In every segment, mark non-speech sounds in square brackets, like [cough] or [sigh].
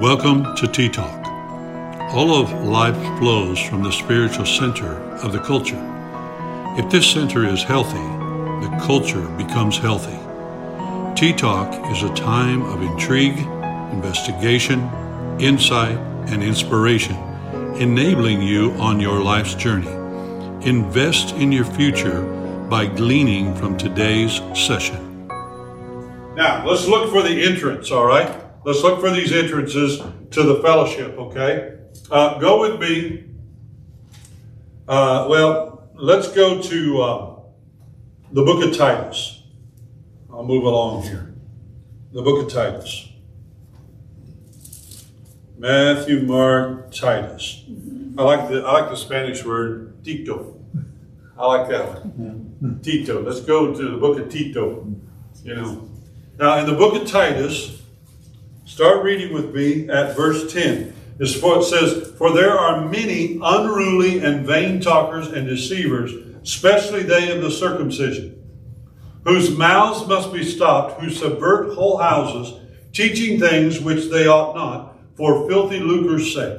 Welcome to Tea Talk. All of life flows from the spiritual center of the culture. If this center is healthy, the culture becomes healthy. Tea Talk is a time of intrigue, investigation, insight, and inspiration, enabling you on your life's journey. Invest in your future by gleaning from today's session. Now, let's look for the entrance, all right? Let's look for these entrances to the fellowship, okay? Uh, go with me. Uh, well, let's go to uh, the book of Titus. I'll move along here. The book of Titus. Matthew, Mark, Titus. I like the I like the Spanish word Tito. I like that one. Tito. Let's go to the book of Tito. You know. Now in the book of Titus, Start reading with me at verse 10. This is what it says, For there are many unruly and vain talkers and deceivers, especially they of the circumcision, whose mouths must be stopped, who subvert whole houses, teaching things which they ought not, for filthy lucre's sake.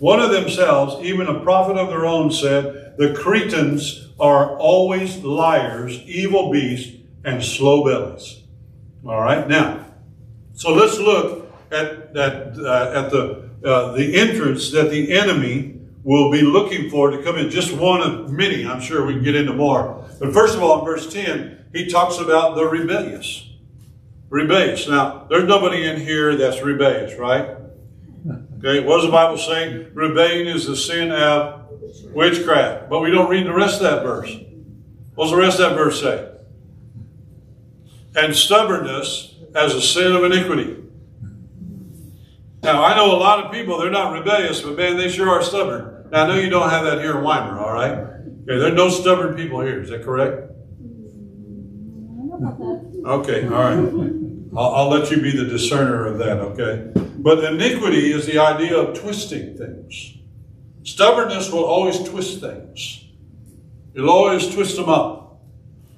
One of themselves, even a prophet of their own, said, The Cretans are always liars, evil beasts, and slow bellies. All right, now, so let's look at, at, uh, at the, uh, the entrance that the enemy will be looking for to come in. Just one of many. I'm sure we can get into more. But first of all, in verse 10, he talks about the rebellious. Rebellious. Now, there's nobody in here that's rebellious, right? Okay, what does the Bible say? Rebellion is the sin of witchcraft. But we don't read the rest of that verse. What does the rest of that verse say? And stubbornness as a sin of iniquity. Now, I know a lot of people, they're not rebellious, but man, they sure are stubborn. Now, I know you don't have that here in Weimar, all right? Okay, there are no stubborn people here. Is that correct? Okay, all right. I'll, I'll let you be the discerner of that, okay? But iniquity is the idea of twisting things. Stubbornness will always twist things. It'll always twist them up.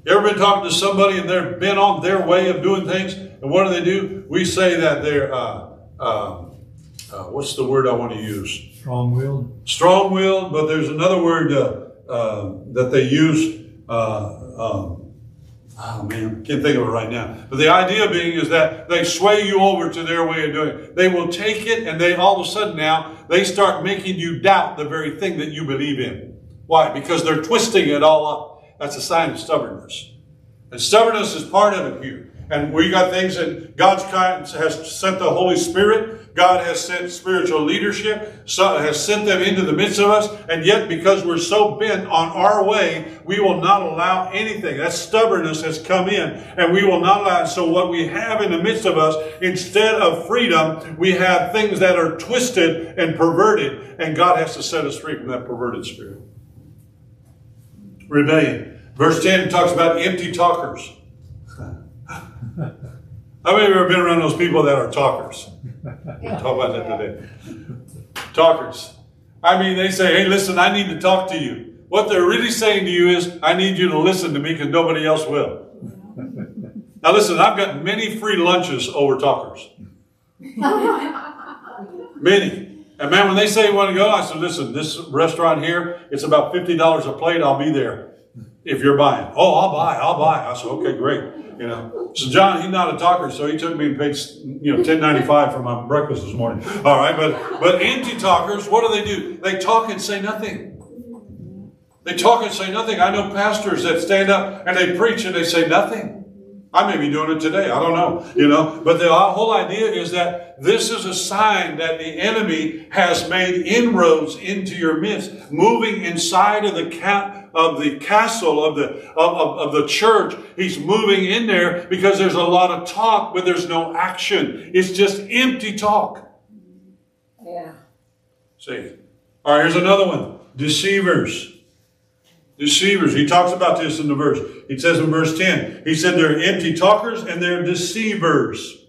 You ever been talking to somebody and they're bent on their way of doing things, and what do they do? We say that they're, uh, uh, uh, what's the word I want to use? Strong willed. Strong willed, but there's another word uh, uh, that they use. Uh, um, oh man, can't think of it right now. But the idea being is that they sway you over to their way of doing it. They will take it and they all of a sudden now they start making you doubt the very thing that you believe in. Why? Because they're twisting it all up. That's a sign of stubbornness. And stubbornness is part of it here. And we got things that God's kind has sent the Holy Spirit. God has sent spiritual leadership, so has sent them into the midst of us. And yet, because we're so bent on our way, we will not allow anything. That stubbornness has come in, and we will not allow. So, what we have in the midst of us, instead of freedom, we have things that are twisted and perverted, and God has to set us free from that perverted spirit. Rebellion. Verse 10 talks about empty talkers. [laughs] How many of you ever been around those people that are talkers? We'll talk about that today. Talkers. I mean, they say, hey, listen, I need to talk to you. What they're really saying to you is, I need you to listen to me because nobody else will. Now, listen, I've got many free lunches over talkers. [laughs] many. And man, when they say you want to go, I said, listen, this restaurant here, it's about $50 a plate. I'll be there if you're buying. Oh, I'll buy, I'll buy. I said, okay, great. You know, so John, he's not a talker, so he took me and paid, you know, ten ninety five for my breakfast this morning. All right, but but anti talkers, what do they do? They talk and say nothing. They talk and say nothing. I know pastors that stand up and they preach and they say nothing. I may be doing it today. I don't know, you know. But the whole idea is that this is a sign that the enemy has made inroads into your midst, moving inside of the ca- of the castle of the of, of, of the church. He's moving in there because there's a lot of talk, but there's no action. It's just empty talk. Yeah. See. All right, here's another one. Deceivers deceivers. He talks about this in the verse. He says in verse 10, he said they're empty talkers and they're deceivers.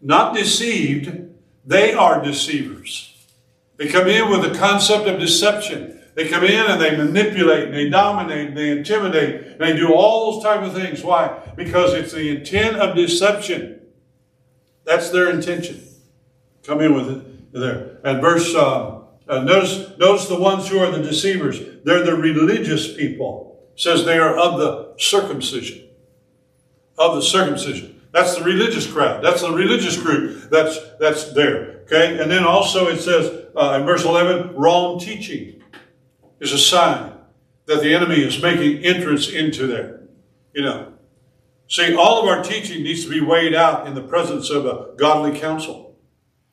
Not deceived, they are deceivers. They come in with the concept of deception. They come in and they manipulate, and they dominate, and they intimidate, and they do all those type of things. Why? Because it's the intent of deception. That's their intention. Come in with it there. And verse, uh, uh, notice, notice the ones who are the deceivers. They're the religious people. It says they are of the circumcision. Of the circumcision. That's the religious crowd. That's the religious group that's, that's there. Okay? And then also it says uh, in verse 11, wrong teaching is a sign that the enemy is making entrance into there. You know. See, all of our teaching needs to be weighed out in the presence of a godly counsel.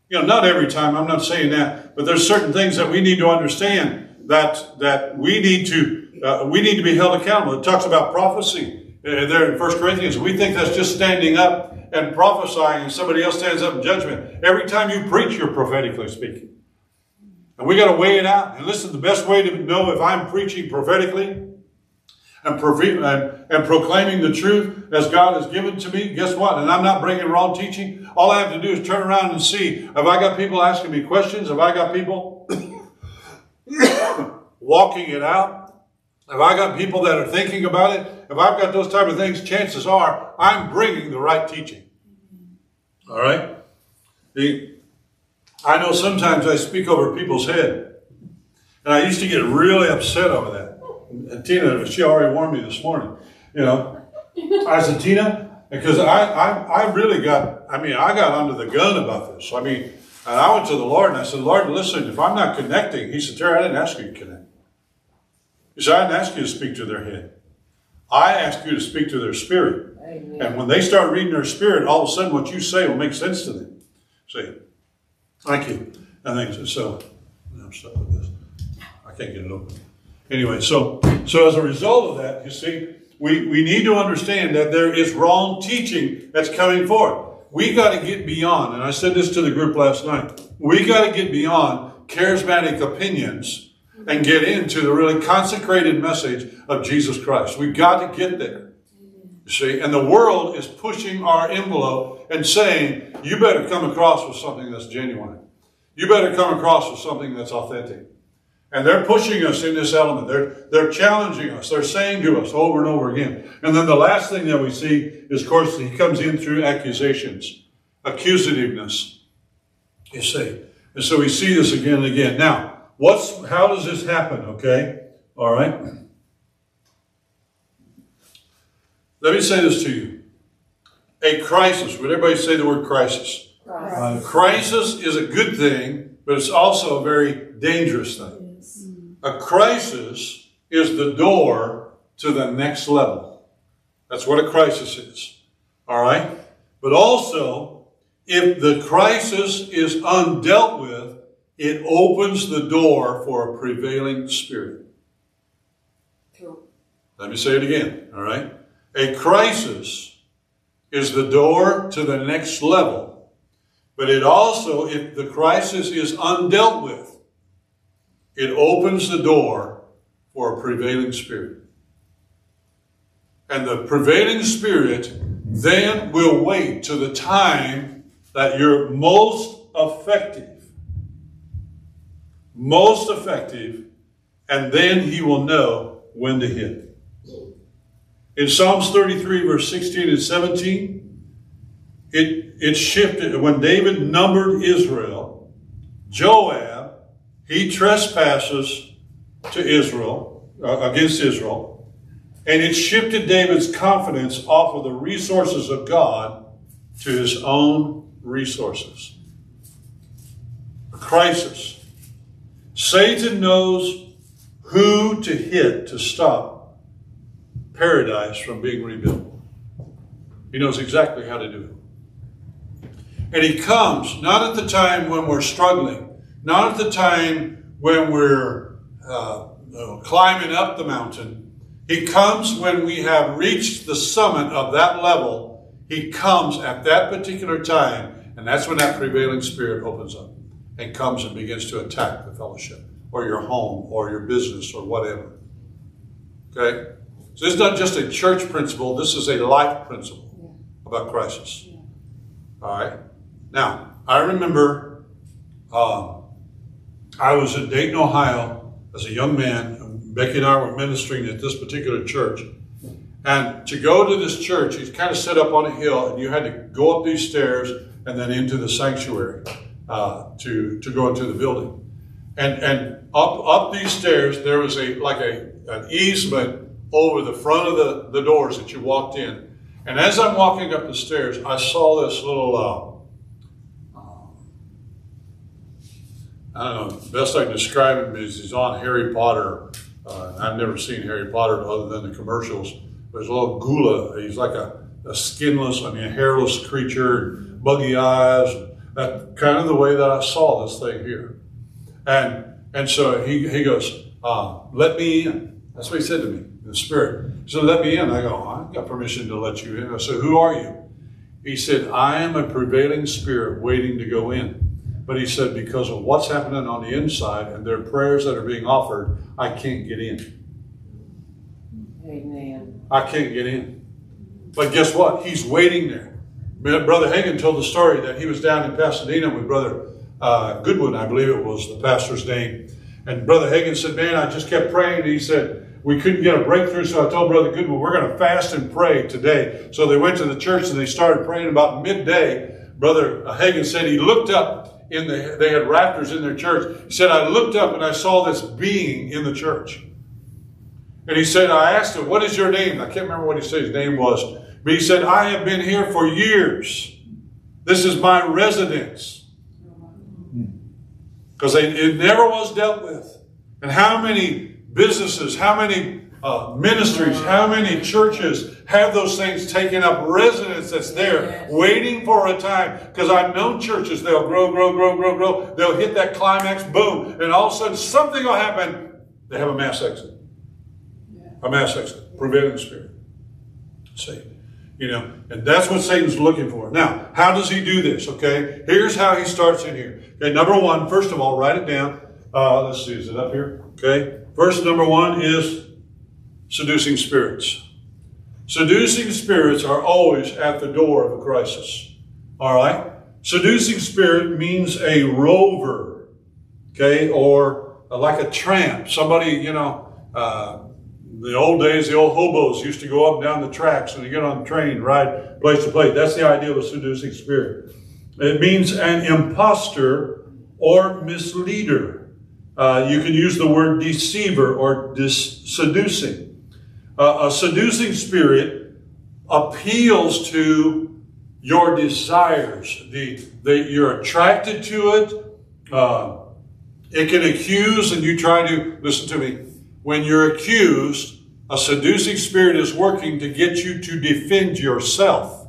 You know, not every time, I'm not saying that, but there's certain things that we need to understand that, that we need to, uh, we need to be held accountable. It talks about prophecy uh, there in 1 Corinthians. We think that's just standing up and prophesying and somebody else stands up in judgment. Every time you preach, you're prophetically speaking. And we got to weigh it out. And listen, the best way to know if I'm preaching prophetically and, and, proclaiming the truth as God has given to me, guess what? And I'm not bringing wrong teaching. All I have to do is turn around and see have I got people asking me questions? Have I got people [coughs] walking it out? Have I got people that are thinking about it? If I've got those type of things, chances are I'm bringing the right teaching. All right? I know sometimes I speak over people's head. And I used to get really upset over that. And Tina, she already warned me this morning. You know, I said, Tina, because I, I, I really got, I mean, I got under the gun about this. I mean, and I went to the Lord and I said, Lord, listen, if I'm not connecting, he said, Terry, I didn't ask you to connect. He said, I didn't ask you to speak to their head. I asked you to speak to their spirit. Amen. And when they start reading their spirit, all of a sudden what you say will make sense to them. See? Thank you. I think so. I'm stuck with this. I can't get it open. Anyway, so so as a result of that, you see, we, we need to understand that there is wrong teaching that's coming forth. We got to get beyond, and I said this to the group last night. We got to get beyond charismatic opinions and get into the really consecrated message of Jesus Christ. We've got to get there. You see, and the world is pushing our envelope and saying, you better come across with something that's genuine. You better come across with something that's authentic. And they're pushing us in this element. They're, they're challenging us. They're saying to us over and over again. And then the last thing that we see is, of course, he comes in through accusations, accusativeness, you see. And so we see this again and again. Now, what's, how does this happen? Okay. All right. Let me say this to you. A crisis, would everybody say the word crisis? Crisis. Uh, crisis is a good thing, but it's also a very dangerous thing. A crisis is the door to the next level. That's what a crisis is. All right? But also, if the crisis is undealt with, it opens the door for a prevailing spirit. True. Let me say it again, all right? A crisis is the door to the next level, but it also, if the crisis is undealt with, it opens the door for a prevailing spirit. And the prevailing spirit then will wait to the time that you're most effective. Most effective, and then he will know when to hit. In Psalms 33, verse 16 and 17, it, it shifted. When David numbered Israel, Joab, he trespasses to Israel, uh, against Israel, and it shifted David's confidence off of the resources of God to his own resources. A crisis. Satan knows who to hit to stop paradise from being rebuilt. He knows exactly how to do it. And he comes not at the time when we're struggling, not at the time when we're uh, climbing up the mountain. He comes when we have reached the summit of that level. He comes at that particular time, and that's when that prevailing spirit opens up and comes and begins to attack the fellowship or your home or your business or whatever. Okay? So this is not just a church principle, this is a life principle about crisis. All right? Now, I remember um, I was in Dayton, Ohio as a young man. Becky and I were ministering at this particular church. And to go to this church, it's kind of set up on a hill, and you had to go up these stairs and then into the sanctuary. uh, to to go into the building, and and up up these stairs there was a like a an easement over the front of the the doors that you walked in, and as I'm walking up the stairs, I saw this little. Uh, I don't know. Best I can describe him is he's on Harry Potter. Uh, I've never seen Harry Potter other than the commercials. There's a little gula. He's like a, a skinless, I mean, a hairless creature, buggy eyes. That kind of the way that I saw this thing here. And and so he, he goes, uh, let me in. That's what he said to me, the spirit. Said, let me in. I go, I've got permission to let you in. I said, who are you? He said, I am a prevailing spirit waiting to go in. But he said, because of what's happening on the inside and their prayers that are being offered, I can't get in. Amen. I can't get in. But guess what? He's waiting there. Brother Hagin told the story that he was down in Pasadena with Brother uh, Goodwin, I believe it was the pastor's name. And Brother Hagin said, Man, I just kept praying. And He said, We couldn't get a breakthrough. So I told Brother Goodwin, We're going to fast and pray today. So they went to the church and they started praying about midday. Brother Hagin said he looked up in the, they had rafters in their church. He said, I looked up and I saw this being in the church. And he said, I asked him, what is your name? I can't remember what he said his name was. But he said, I have been here for years. This is my residence. Hmm. Because it never was dealt with. And how many businesses, how many uh, ministries, how many churches have those things taken up residence that's there, waiting for a time? Because I've known churches, they'll grow, grow, grow, grow, grow. They'll hit that climax, boom, and all of a sudden something will happen. They have a mass exit. A mass exit, prevailing spirit. See, you know, and that's what Satan's looking for. Now, how does he do this? Okay, here's how he starts in here. Okay, number one, first of all, write it down. Uh, let's see, is it up here? Okay, verse number one is seducing spirits. Seducing spirits are always at the door of a crisis. All right? Seducing spirit means a rover, okay, or like a tramp. Somebody, you know, uh, the old days, the old hobos used to go up and down the tracks and you get on the train, ride place to place. That's the idea of a seducing spirit. It means an impostor or misleader. Uh, you can use the word deceiver or dis- seducing uh, a seducing spirit appeals to your desires. The, the, you're attracted to it. Uh, it can accuse, and you try to, listen to me, when you're accused, a seducing spirit is working to get you to defend yourself.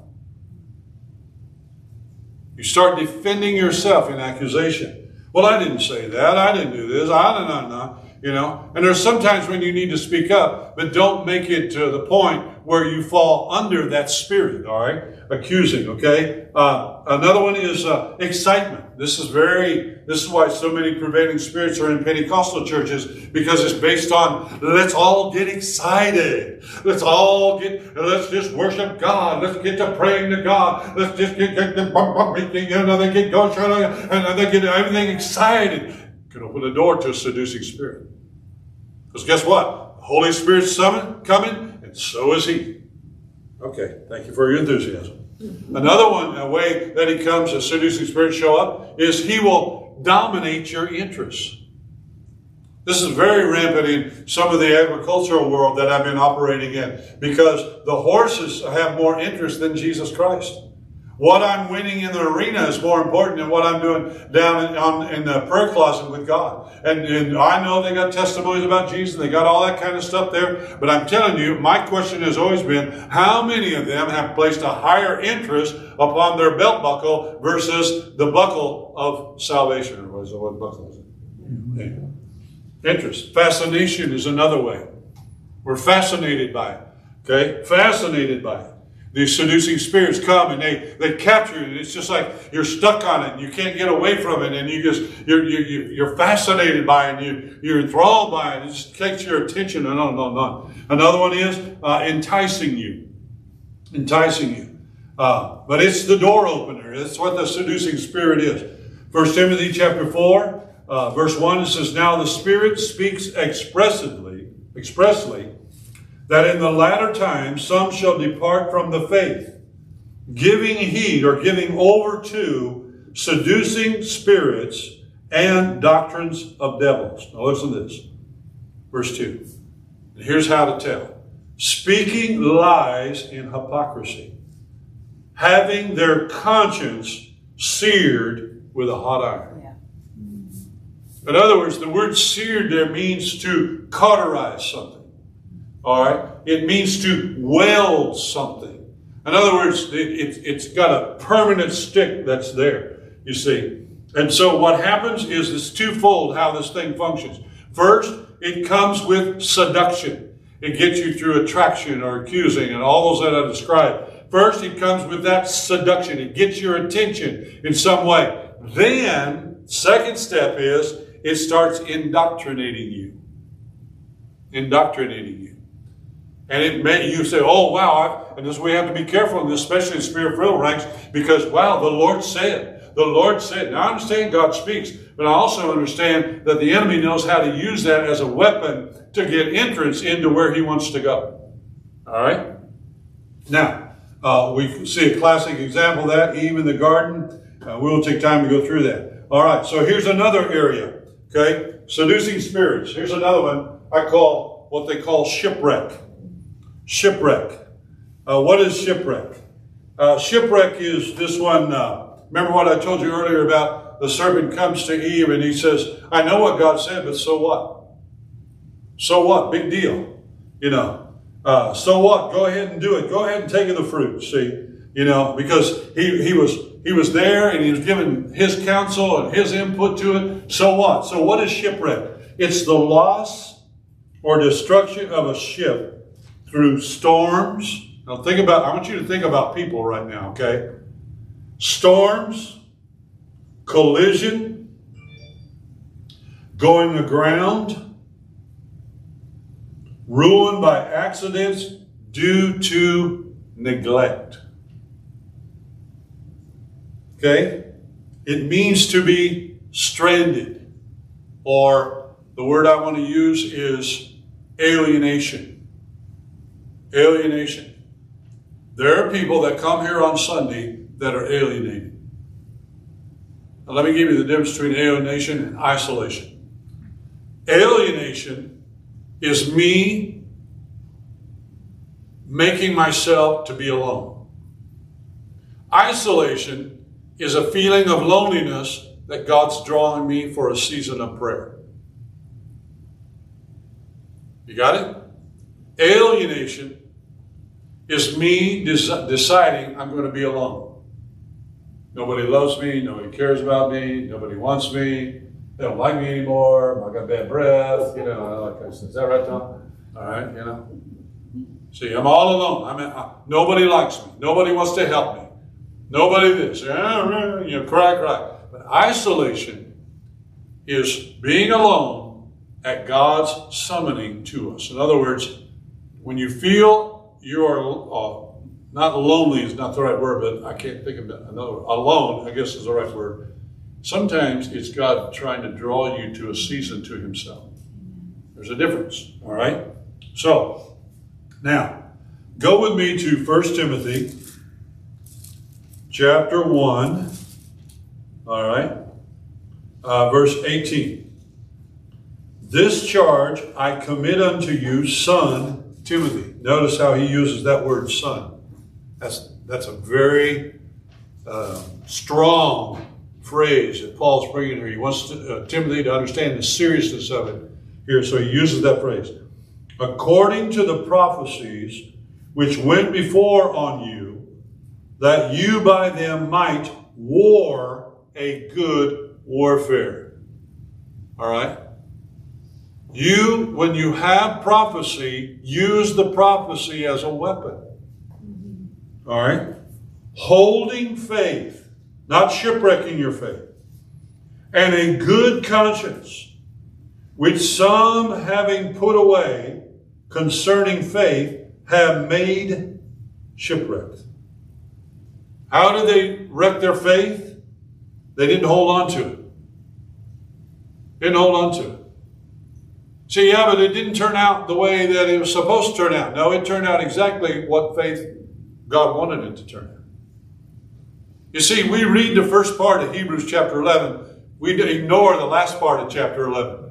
You start defending yourself in accusation. Well, I didn't say that. I didn't do this. I don't know. You know, and there's sometimes when you need to speak up, but don't make it to the point where you fall under that spirit, all right? Accusing, okay? Uh, another one is uh, excitement. This is very, this is why so many prevailing spirits are in Pentecostal churches, because it's based on, let's all get excited. Let's all get, let's just worship God. Let's get to praying to God. Let's just get, get, get, you know, they get going, and they get everything excited can open the door to a seducing spirit. Because guess what? The Holy Spirit's summon, coming, and so is He. Okay, thank you for your enthusiasm. Mm-hmm. Another one, a way that He comes, a seducing spirit show up, is He will dominate your interests. This is very rampant in some of the agricultural world that I've been operating in because the horses have more interest than Jesus Christ. What I'm winning in the arena is more important than what I'm doing down in, on, in the prayer closet with God. And, and I know they got testimonies about Jesus, and they got all that kind of stuff there. But I'm telling you, my question has always been, how many of them have placed a higher interest upon their belt buckle versus the buckle of salvation? Or what is it? What buckle is it? Mm-hmm. Interest. Fascination is another way. We're fascinated by it. Okay? Fascinated by it. These seducing spirits come and they, they capture you. It's just like you're stuck on it and you can't get away from it and you just, you're, you're, you're fascinated by it and you, you're enthralled by it. It just takes your attention and on and and. Another one is uh, enticing you. Enticing you. Uh, but it's the door opener. That's what the seducing spirit is. First Timothy chapter 4, uh, verse 1, it says, Now the Spirit speaks expressively, expressly that in the latter times some shall depart from the faith, giving heed or giving over to seducing spirits and doctrines of devils. Now listen to this. Verse 2. And here's how to tell. Speaking lies in hypocrisy, having their conscience seared with a hot iron. Yeah. In other words, the word seared there means to cauterize something. All right? It means to weld something. In other words, it, it, it's got a permanent stick that's there, you see. And so what happens is it's twofold how this thing functions. First, it comes with seduction. It gets you through attraction or accusing and all those that I described. First, it comes with that seduction. It gets your attention in some way. Then, second step is it starts indoctrinating you. Indoctrinating you. And it may, you say, oh, wow, I, and this we have to be careful in this, especially in spirit-filled ranks, because, wow, the Lord said. The Lord said. Now, I understand God speaks, but I also understand that the enemy knows how to use that as a weapon to get entrance into where he wants to go. All right? Now, uh, we see a classic example of that, Eve in the garden. Uh, we will take time to go through that. All right, so here's another area. Okay? Seducing spirits. Here's another one I call what they call shipwreck. Shipwreck. Uh, what is shipwreck? Uh, shipwreck is this one. Uh, remember what I told you earlier about the serpent comes to Eve and he says, I know what God said, but so what? So what? Big deal. You know, uh, so what? Go ahead and do it. Go ahead and take of the fruit. See, you know, because he, he was he was there and he was giving his counsel and his input to it. So what? So what is shipwreck? It's the loss or destruction of a ship through storms. Now think about, I want you to think about people right now, okay? Storms, collision, going aground, ruin by accidents due to neglect. Okay? It means to be stranded, or the word I want to use is alienation. Alienation. There are people that come here on Sunday that are alienated. Now, let me give you the difference between alienation and isolation. Alienation is me making myself to be alone. Isolation is a feeling of loneliness that God's drawing me for a season of prayer. You got it? Alienation is me des- deciding I'm going to be alone. Nobody loves me. Nobody cares about me. Nobody wants me. They don't like me anymore. I got bad breath. You know, like I said, is that right, Tom? All right, you know. See, I'm all alone. I'm nobody likes me. Nobody wants to help me. Nobody this. You cry, cry. But isolation is being alone at God's summoning to us. In other words, when you feel you are uh, not lonely is not the right word, but I can't think of another alone. I guess is the right word. Sometimes it's God trying to draw you to a season to Himself. There's a difference. All right. So now go with me to 1 Timothy chapter 1. All right. Uh, verse 18. This charge I commit unto you, son Timothy. Notice how he uses that word son. That's, that's a very uh, strong phrase that Paul's bringing here. He wants to, uh, Timothy to understand the seriousness of it here, so he uses that phrase. According to the prophecies which went before on you, that you by them might war a good warfare. All right? You, when you have prophecy, use the prophecy as a weapon. All right? Holding faith, not shipwrecking your faith, and a good conscience, which some having put away concerning faith have made shipwrecked. How did they wreck their faith? They didn't hold on to it. Didn't hold on to it. See, yeah, but it didn't turn out the way that it was supposed to turn out. No, it turned out exactly what faith God wanted it to turn out. You see, we read the first part of Hebrews chapter 11. We ignore the last part of chapter 11.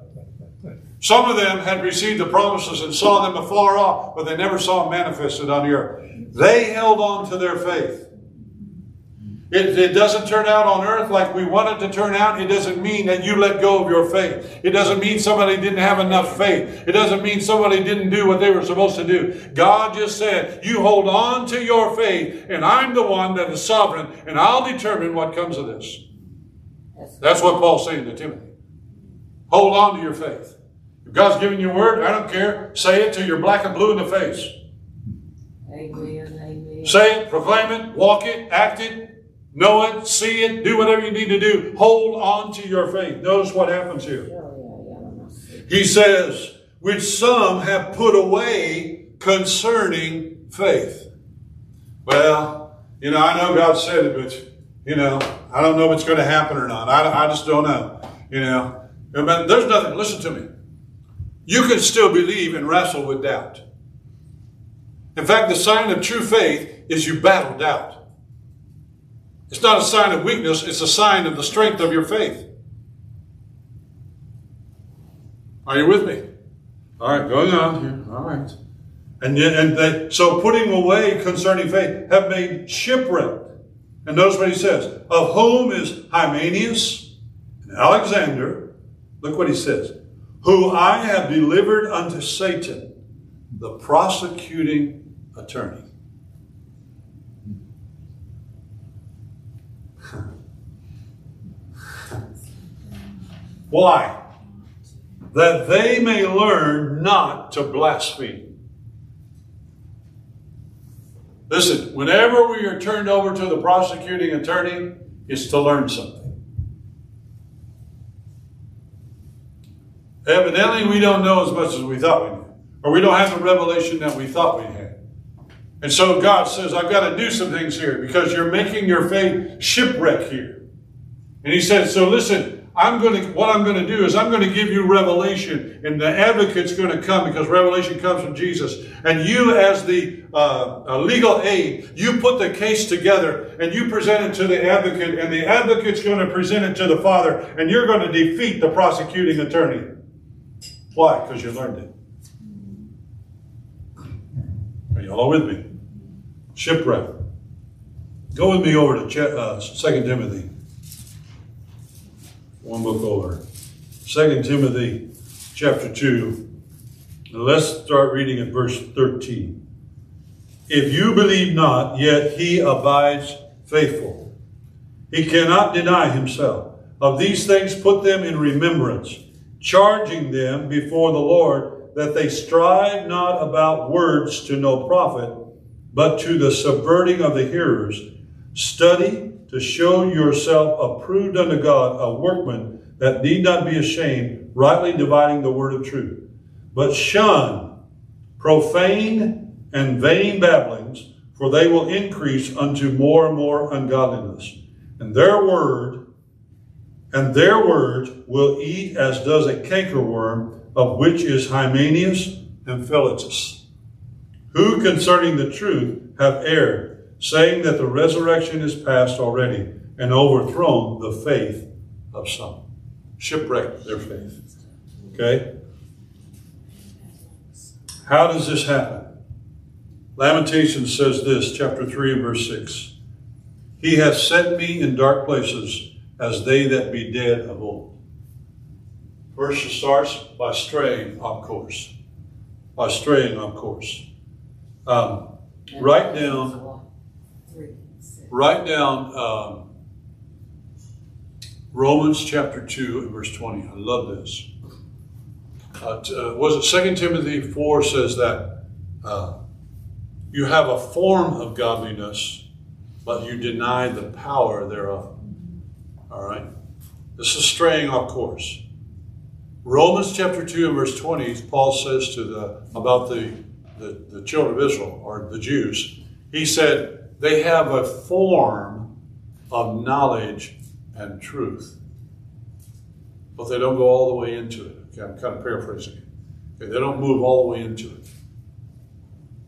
Some of them had received the promises and saw them afar off, but they never saw them manifested on the earth. They held on to their faith. It, it, doesn't turn out on earth like we want it to turn out. It doesn't mean that you let go of your faith. It doesn't mean somebody didn't have enough faith. It doesn't mean somebody didn't do what they were supposed to do. God just said, you hold on to your faith, and I'm the one that is sovereign, and I'll determine what comes of this. That's what Paul's saying to Timothy. Hold on to your faith. If God's giving you a word, I don't care. Say it till you're black and blue in the face. Amen. Amen. Say it, proclaim it, walk it, act it, know it, see it, do whatever you need to do. Hold on to your faith. Notice what happens here. He says, which some have put away concerning faith. Well, you know, I know God said it, but, you know, I don't know if it's going to happen or not. I, I just don't know. You know, but there's nothing, listen to me. You can still believe and wrestle with doubt. In fact, the sign of true faith is you battle doubt. It's not a sign of weakness, it's a sign of the strength of your faith. Are you with me? All right, going on here. All right. And, and they, so putting away concerning faith have made shipwreck. And notice what he says, of whom is Hymenaeus and Alexander. Look what he says, who I have delivered unto Satan, the prosecuting attorney. Why? That they may learn not to blaspheme. Listen, whenever we are turned over to the prosecuting attorney, it's to learn something. Evidently, we don't know as much as we thought we knew, or we don't have the revelation that we thought we had. And so God says, I've got to do some things here because you're making your faith shipwreck here. And He said, So listen, I'm going to, what I'm going to do is I'm going to give you revelation, and the advocate's going to come because revelation comes from Jesus. And you, as the uh, uh, legal aid, you put the case together and you present it to the advocate, and the advocate's going to present it to the father, and you're going to defeat the prosecuting attorney. Why? Because you learned it. Are you all with me? Shipwreck. Go with me over to uh, 2 Timothy one book over. Second Timothy chapter 2. Let's start reading at verse 13. If you believe not, yet he abides faithful. He cannot deny himself. Of these things put them in remembrance, charging them before the Lord that they strive not about words to no profit, but to the subverting of the hearers. Study to show yourself approved unto God, a workman that need not be ashamed, rightly dividing the word of truth. But shun profane and vain babblings, for they will increase unto more and more ungodliness. And their word, and their words will eat as does a cankerworm, of which is Hymenaeus and Philetus, who concerning the truth have erred saying that the resurrection is past already and overthrown the faith of some. Shipwrecked their faith. Okay? How does this happen? Lamentations says this, chapter 3 and verse 6. He hath set me in dark places as they that be dead of old. It starts by straying off course. By straying off course. Um, write down write down um, Romans chapter 2 and verse 20. I love this. Uh, uh, was it Second Timothy 4 says that uh, you have a form of godliness, but you deny the power thereof. All right? This is straying off course. Romans chapter 2 and verse 20, Paul says to the about the, the, the children of Israel, or the Jews, he said, they have a form of knowledge and truth, but they don't go all the way into it. Okay, I'm kind of paraphrasing it. Okay, they don't move all the way into it.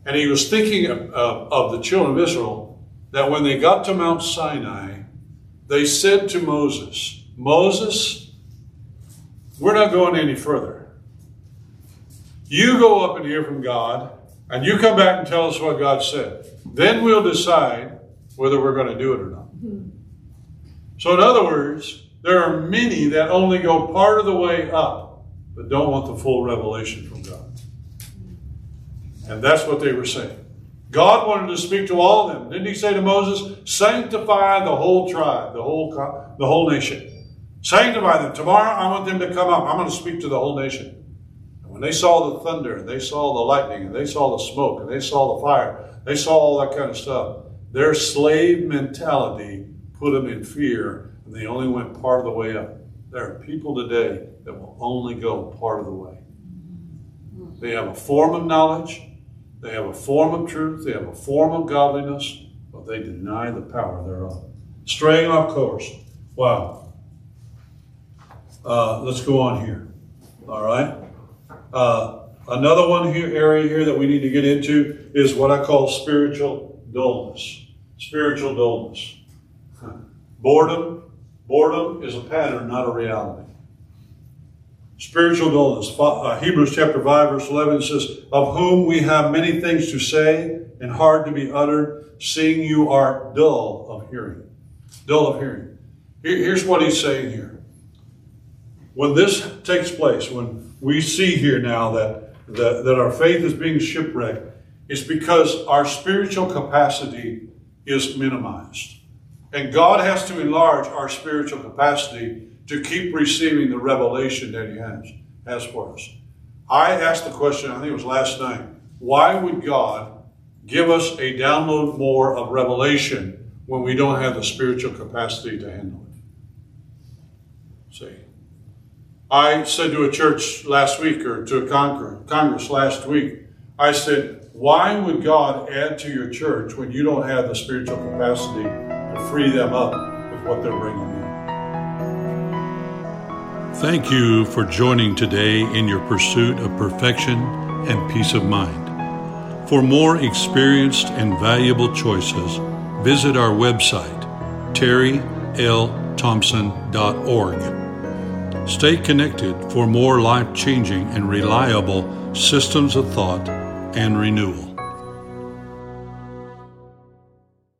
And he was thinking of, of, of the children of Israel that when they got to Mount Sinai, they said to Moses, Moses, we're not going any further. You go up and hear from God, and you come back and tell us what God said. Then we'll decide whether we're going to do it or not. So, in other words, there are many that only go part of the way up, but don't want the full revelation from God. And that's what they were saying. God wanted to speak to all of them. Didn't he say to Moses, sanctify the whole tribe, the whole, the whole nation? Sanctify them. Tomorrow I want them to come up. I'm going to speak to the whole nation. And they saw the thunder, and they saw the lightning, and they saw the smoke, and they saw the fire, they saw all that kind of stuff, their slave mentality put them in fear, and they only went part of the way up. There are people today that will only go part of the way. They have a form of knowledge, they have a form of truth, they have a form of godliness, but they deny the power thereof. Straying off course. Wow. Uh, let's go on here. All right. Uh, another one here area here that we need to get into is what I call spiritual dullness. Spiritual dullness. Boredom. Boredom is a pattern, not a reality. Spiritual dullness. Uh, Hebrews chapter 5, verse 11 says, Of whom we have many things to say and hard to be uttered, seeing you are dull of hearing. Dull of hearing. Here's what he's saying here. When this takes place, when we see here now that, that, that our faith is being shipwrecked, it's because our spiritual capacity is minimized. And God has to enlarge our spiritual capacity to keep receiving the revelation that He has, has for us. I asked the question, I think it was last night, why would God give us a download more of revelation when we don't have the spiritual capacity to handle it? See. I said to a church last week or to a Congress last week, I said, why would God add to your church when you don't have the spiritual capacity to free them up with what they're bringing in? Thank you for joining today in your pursuit of perfection and peace of mind. For more experienced and valuable choices, visit our website, terrylthompson.org. Stay connected for more life changing and reliable systems of thought and renewal.